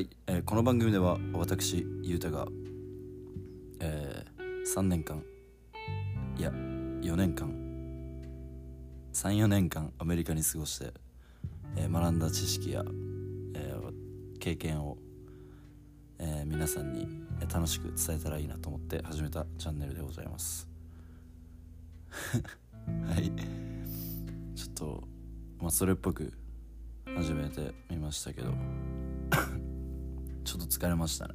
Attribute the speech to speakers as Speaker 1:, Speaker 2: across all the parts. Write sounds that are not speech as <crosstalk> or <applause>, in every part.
Speaker 1: はい、えーこの番組では私ゆうたが、え3年間いや4年間34年間アメリカに過ごして、えー学んだ知識や、えー経験を、えー皆さんに楽しく伝えたらいいなと思って始めたチャンネルでございます。<laughs> はい。ちょっとまあそれっぽく始めてみましたけど。ちょっと疲れましたね。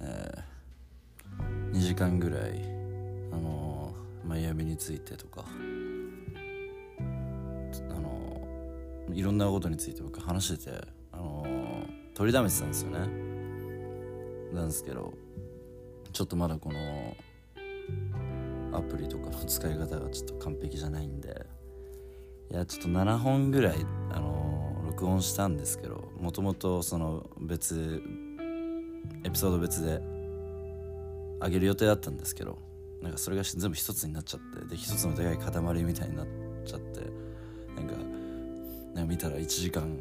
Speaker 1: えー、2時間ぐらいあのーマイアミについてとかあのーいろんなことについて僕話しててあのー取りだめてたんですよね。なんですけどちょっとまだこのアプリとかの使い方がちょっと完璧じゃないんでいやちょっと7本ぐらい、あの録音したんですけどもともとその別エピソード別で上げる予定だったんですけどなんかそれが全部一つになっちゃってで一つのでかい塊みたいになっちゃってなんかなんか見たら1時間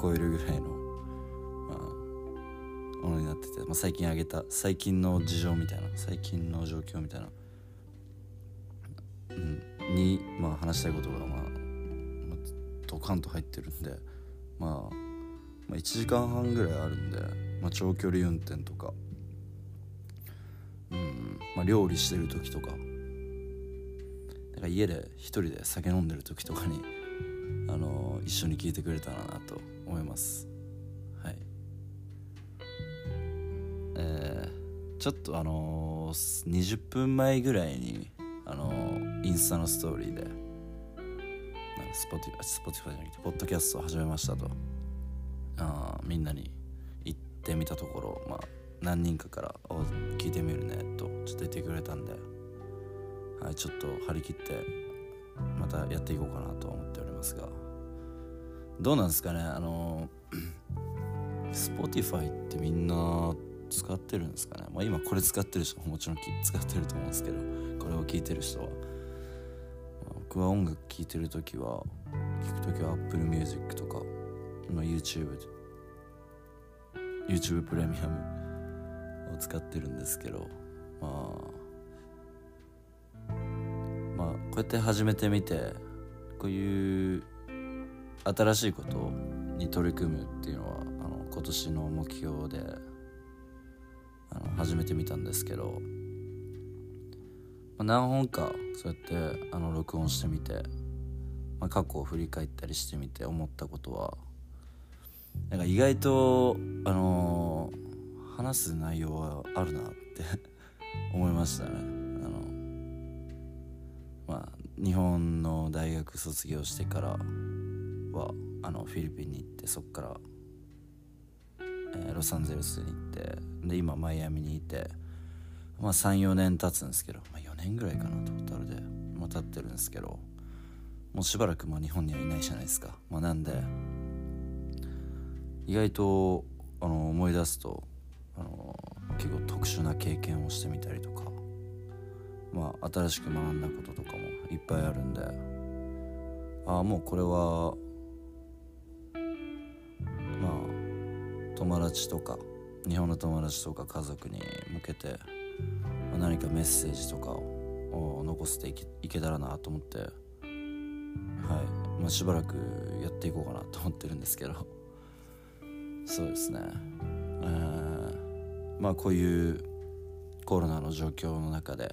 Speaker 1: 超えるぐらいの、まあ、ものになってて、まあ、最近上げた最近の事情みたいな最近の状況みたいな、うん、に、まあ、話したいことが、まあドカンと入ってるんで、まあ、まあ1時間半ぐらいあるんで、まあ、長距離運転とか、うんまあ、料理してる時とか。なんか家で一人で酒飲んでる時とかに、あの一緒に聞いてくれたらなと思います。はい。えーちょっとあのー20分前ぐらいに、あのインスタのストーリーでスポティ Spotify じゃなくてポッドキャストを始めましたと。あみんなに言ってみたところ、まあ、何人かから「お聞いてみるね」とちょっと言ってくれたんで、はい、ちょっと張り切ってまたやっていこうかなと思っておりますが。どうなんですかねあの Spotify ってみんな使ってるんですかね、まあ、今これ使ってる人ももちろん使ってると思うんですけどこれを聞いてる人は、は音楽聴いてる時は聞く時は Apple Music とか、まあ、YouTube YouTube プレミアムを使ってるんですけどまあまあこうやって始めてみてこういう新しいことに取り組むっていうのはあの今年の目標であの始めてみたんですけど、まあ、何本かそうやってあの録音してみて、まあ、過去を振り返ったりしてみて思ったことはなんか意外とあのー話す内容はあるなって <laughs> 思いましたね。あのまあ日本の大学卒業してからはあのフィリピンに行ってそっから、えーロサンゼルスに行ってで今マイアミにいてまあ34年経つんですけど、まあ、4年ぐらいかなトータルで、まあ、経ってるんですけどもうしばらくまあ日本にはいないじゃないですか、まあ、なんで意外とあの思い出すとあの結構特殊な経験をしてみたりとかまあ新しく学んだこととかもいっぱいあるんでああもうこれはまあ友達とか日本の友達とか家族に向けて、何かメッセージとかを残していけたらなと思ってはい、まあ、しばらくやっていこうかなと思ってるんですけど。そうですね。えーまあこういうコロナの状況の中でや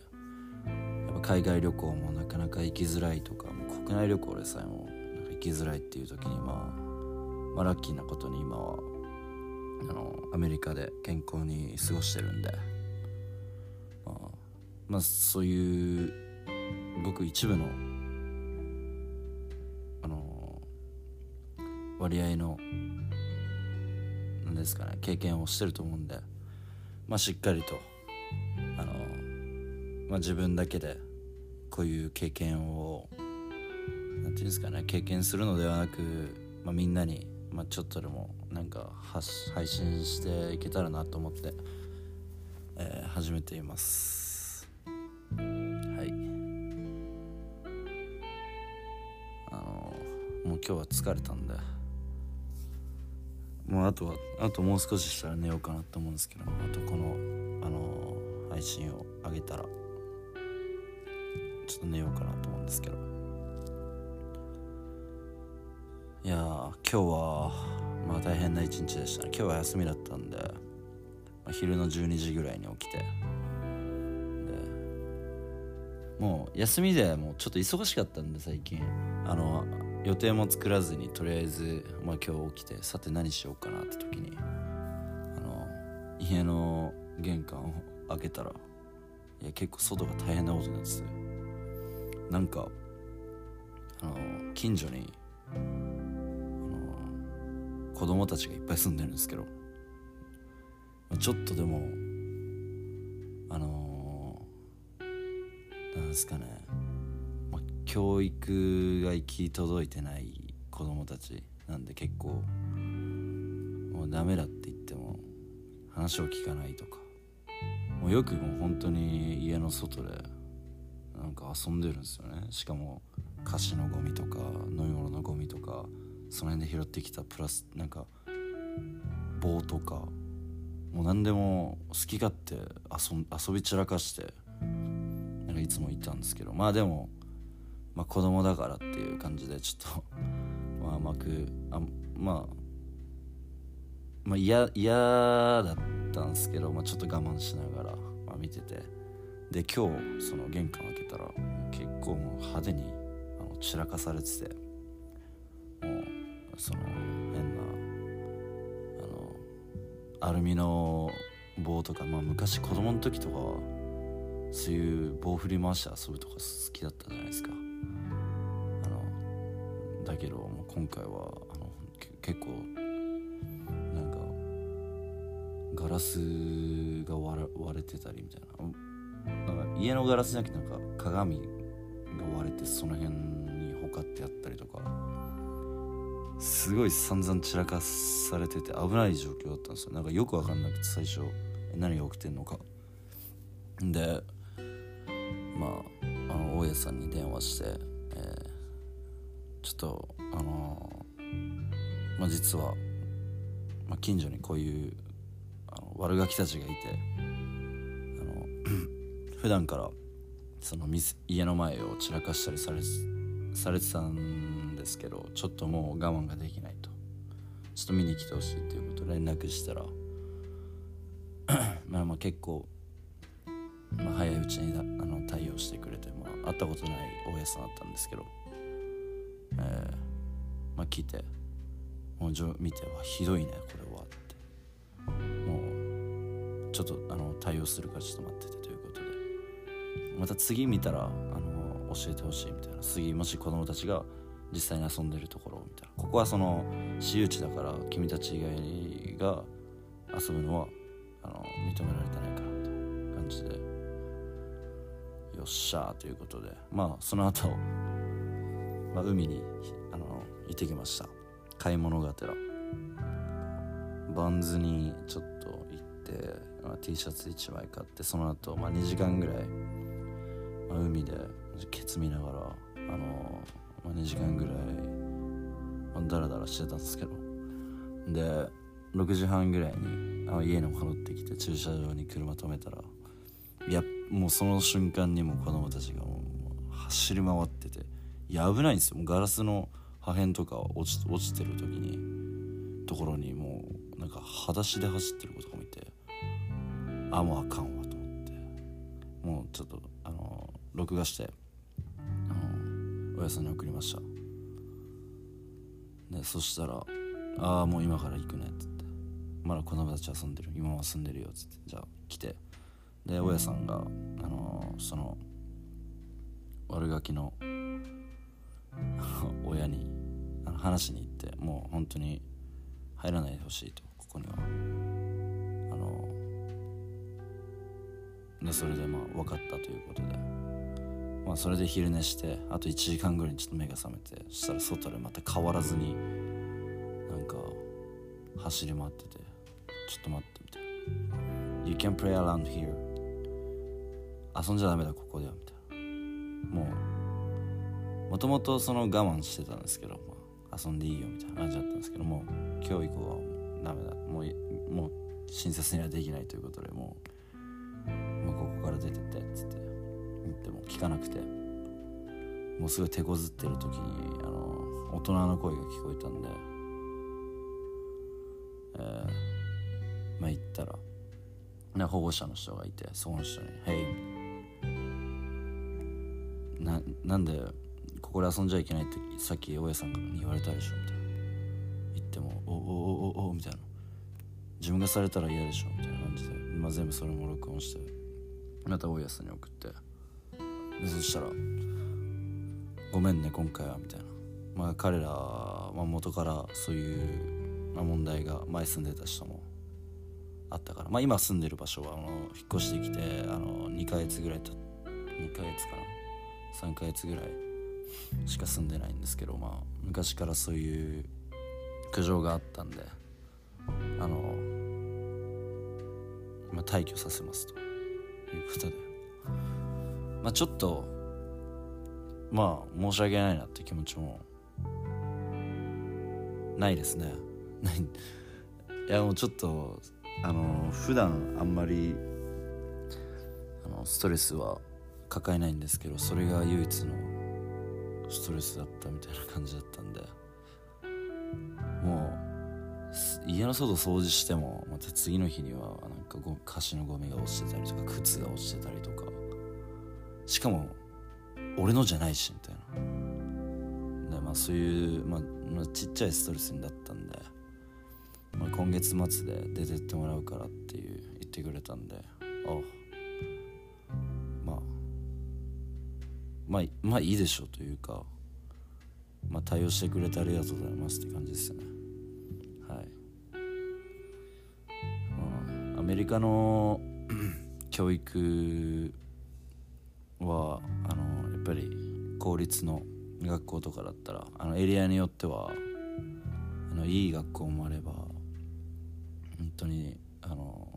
Speaker 1: っぱ海外旅行もなかなか行きづらいとかもう国内旅行でさえもなんか行きづらいっていう時に、まあ、まあラッキーなことに今はあのアメリカで健康に過ごしてるんで、まあそういうごく一部のあの割合のなんですかね経験をしてると思うんでまあしっかりとあの、まあ、自分だけでこういう経験をなんていうんですかね経験するのではなく、まあ、みんなに、まあ、ちょっとでもなんか配信していけたらなと思って、えー始めています。もう今日は疲れたんで。もうあとはあともう少ししたら寝ようかなと思うんですけどあとこのあの配信を上げたらちょっと寝ようかなと思うんですけど。いや今日はまあ大変な一日でした今日は休みだったんで、まあ、昼の12時ぐらいに起きて。でもう休みでもうちょっと忙しかったんで最近。あの予定も作らずにとりあえず、まあ、今日起きてさて何しようかなって時にあの家の玄関を開けたらいや結構外が大変なことになっててなんかあの近所に子供たちがいっぱい住んでるんですけどちょっとでもあのー、なんですかね、教育が行き届いてない子供たちなんで結構もうダメだって言っても話を聞かないとかもうよくもう本当に家の外でなんか遊んでるんですよね。しかも菓子のゴミとか飲み物のゴミとかその辺で拾ってきたプラスなんか棒とかもう何でも好き勝手遊び散らかしてなんかいつもいたんですけど。まあでも、まあ、子供だからっていう感じでちょっとまあ甘くあまあまあ嫌だったんですけど、まあ、ちょっと我慢しながら、まあ、見てて。で今日その玄関開けたら結構もう派手にあの散らかされてて。もうその変なあのアルミの棒とか、まあ、昔子供の時とかはそういう棒振り回して遊ぶとか好きだったじゃないですか。けどもう今回はあの結構なんかガラスが割れてたりみたいな。なんか家のガラスじゃなくてなんか鏡が割れてその辺にほかってやったりとか。すごい散々散らかされてて危ない状況だったんですよ。なんかよく分かんなくて最初何が起きてんのか。でまああの大家さんに電話して、ちょっとあのー、まあ実は、まあ、近所にこういうあの悪ガキたちがいてあの <clears throat> 普段からその家の前を散らかしたりされされてたんですけどちょっともう我慢ができないと。ちょっと見に来てほしいっていうこと連絡したら <clears throat> まあまあ結構、まあ、早いうちにあの対応してくれて、まあ、会ったことない大家さんだったんですけど、まあ来て。もう見てはひどいねこれはって。もうちょっとあの対応するからちょっと待っててということで。また次見たらあの教えてほしいみたいな。次もし子供たちが実際に遊んでるところみたいな。ここはその私有地だから君たち以外が遊ぶのはあの認められてないからみたいな感じで。よっしゃーということで。まあその後、まあ海に行ってきました。買い物がてら。バンズにちょっと行って、まあ、T シャツ1枚買ってその後、まあ2時間ぐらい、まあ、海でケツ見ながらあのまあ、2時間ぐらい、まあ、ダラダラしてたんですけど。で6時半ぐらいにあ家に戻ってきて駐車場に車止めたらいやもうその瞬間にも子供たちがもう走り回ってていや危ないんですよ。ガラスの破片とか落ち落ちてる時にところにもうなんか裸足で走ってる子とかもいてあもうあかんわと思って。もうちょっとあの録画してあの親さんに送りました。でそしたら「ああもう今から行くね」っつって「まだ子供たち遊んでる。今は遊んでるよ」っつって。じゃあ来て。で大家さんが、あのー、その悪ガキの親にあの話に行ってもう本当に入らないでほしいとここには。あのでそれでまあ分かったということで。まあ、それで昼寝してあと1時間ぐらいにちょっと目が覚めてそしたら外でまた変わらずになんか走り回っててちょっと待ってみたいな。You can play around here. 遊んじゃダメだここではみたいな。もうもともとその我慢してたんですけど、まあ、遊んでいいよみたいな感じだったんですけども今日以降はダメだ。もうもう親切にはできないということでもうもうここから出てってっつって言っても聞かなくて。もうすごい手こずってる時にあの大人の声が聞こえたんで、えー、まあ行ったらな保護者の人がいてそこの人に「Hey ななんでここで遊んじゃいけないってさっき大家さんから言われたでしょ」みたいな言っても「おおおおお」みたいな自分がされたら嫌でしょみたいな感じで、まあ、全部それも録音してまた大家さんに送ってでそしたら「ごめんね今回は」みたいなまあ彼らは元からそういう、まあ、問題が前住んでた人もあったから、まあ、今住んでる場所はあの引っ越してきてあの2ヶ月ぐらいた2ヶ月かな3ヶ月ぐらいしか住んでないんですけど、まあ、昔からそういう苦情があったんであの、まあ、退去させますと。いうことで、まあ、ちょっとまあ申し訳ないなって気持ちもないですね。<laughs> いやもうちょっとあの普段あんまりあのストレスは抱えないんですけどそれが唯一のストレスだったみたいな感じだったんで。もう家の外掃除してもまた次の日にはなんか菓子のゴミが落ちてたりとか靴が落ちてたりとか。しかも俺のじゃないしみたいな。でまあそういう、まあ、まあ、ちっちゃいストレスになったんでまあ、今月末で出てってもらうからっていう言ってくれたんでああまあまあいいでしょうというかまあ対応してくれてありがとうございますって感じですよね。はい、まあ、アメリカの <clears throat> 教育はあのやっぱり公立の学校とかだったらあのエリアによってはあのいい学校もあれば本当にあの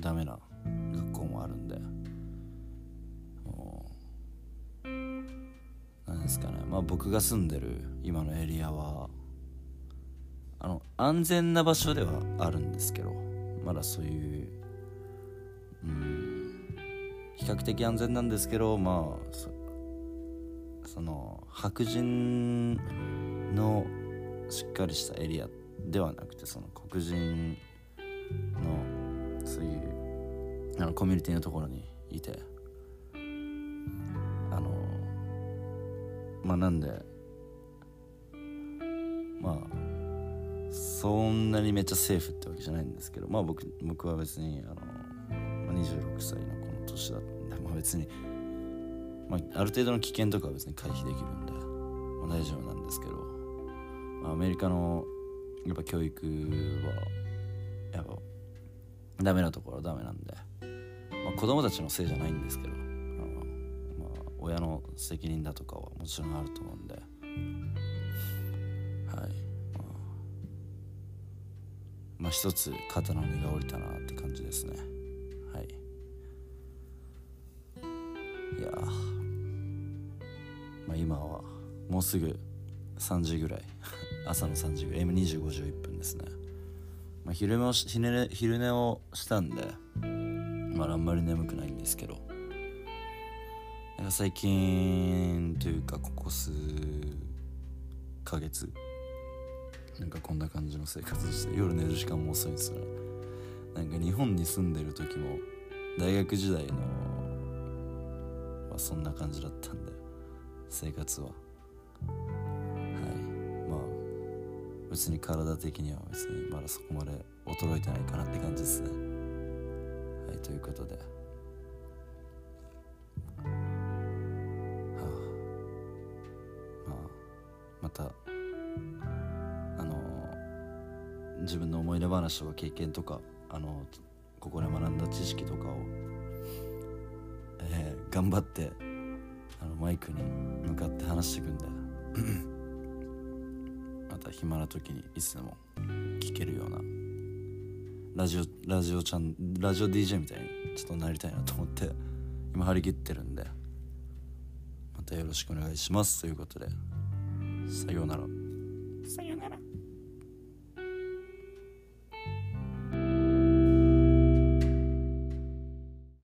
Speaker 1: ダメなまあ僕が住んでる今のエリアはあの安全な場所ではあるんですけどまだそういううん比較的安全なんですけどまあその白人のしっかりしたエリアではなくてその黒人のそういうあのコミュニティのところにいてまあなんでまあそんなにめっちゃセーフってわけじゃないんですけどまあ僕僕は別にあの、26歳のこの年だったんで、まあ、別に、まあ、ある程度の危険とかは別に回避できるんで、まあ、大丈夫なんですけど、まあ、アメリカのやっぱ教育はやっぱダメなところはダメなんで、まあ、子供たちのせいじゃないんですけど、親の責任だとかはもちろんあると思うんで。はい。まあ、まあ、一つ肩の荷が下りたなって感じですね。はい。いやまあ今はもうすぐ3時ぐらい。<laughs> 朝の3時ぐらい。M2051 分ですね。まあ、昼寝を昼寝昼寝をしたんでまだあんまり眠くないんですけど。最近というかここ数ヶ月なんかこんな感じの生活して夜寝る時間も遅いんですよなんか日本に住んでる時も大学時代のはそんな感じだったんで生活は。はい。まあ。別に体的には別にまだそこまで衰えてないかなって感じですね。はいということで。自分の思い出話とか経験とかあのここで学んだ知識とかを、えー、頑張ってあのマイクに向かって話していくんで <clears throat> また暇な時にいつでも聴けるようなラジオラジオちゃんラジオ DJ みたいにちょっとなりたいなと思って今張り切ってるんでまたよろしくお願いしますということでさようなら。